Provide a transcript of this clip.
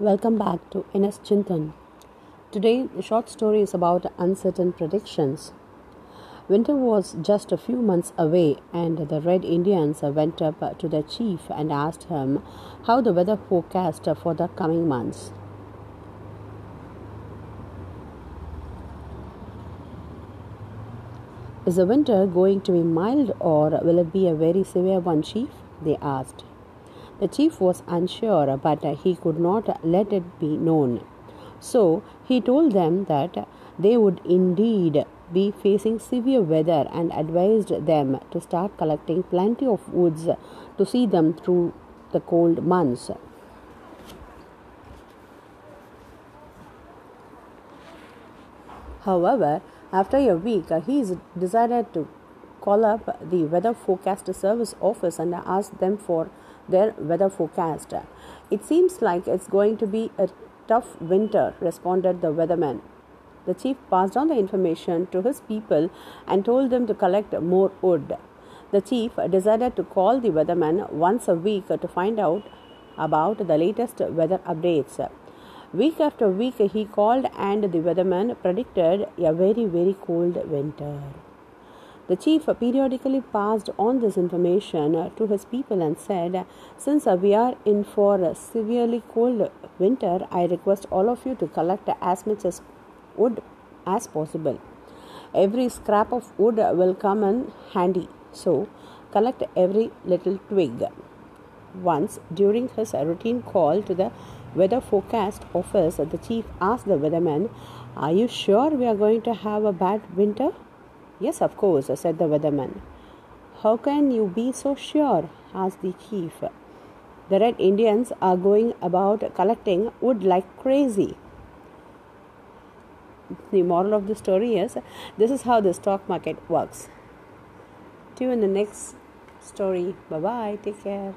Welcome back to NS Chintan. Today, the short story is about uncertain predictions. Winter was just a few months away, and the Red Indians went up to the chief and asked him how the weather forecast for the coming months. Is the winter going to be mild or will it be a very severe one, chief? They asked. The chief was unsure, but he could not let it be known. So he told them that they would indeed be facing severe weather and advised them to start collecting plenty of woods to see them through the cold months. However, after a week, he decided to call up the weather forecast service office and ask them for their weather forecast. It seems like it's going to be a tough winter, responded the weatherman. The chief passed on the information to his people and told them to collect more wood. The chief decided to call the weatherman once a week to find out about the latest weather updates. Week after week, he called, and the weatherman predicted a very, very cold winter. The chief periodically passed on this information to his people and said, Since we are in for a severely cold winter, I request all of you to collect as much as wood as possible. Every scrap of wood will come in handy, so collect every little twig. Once, during his routine call to the weather forecast office, the chief asked the weatherman, Are you sure we are going to have a bad winter? Yes, of course, said the weatherman. How can you be so sure? asked the chief. The red Indians are going about collecting wood like crazy. The moral of the story is this is how the stock market works. See you in the next story. Bye bye. Take care.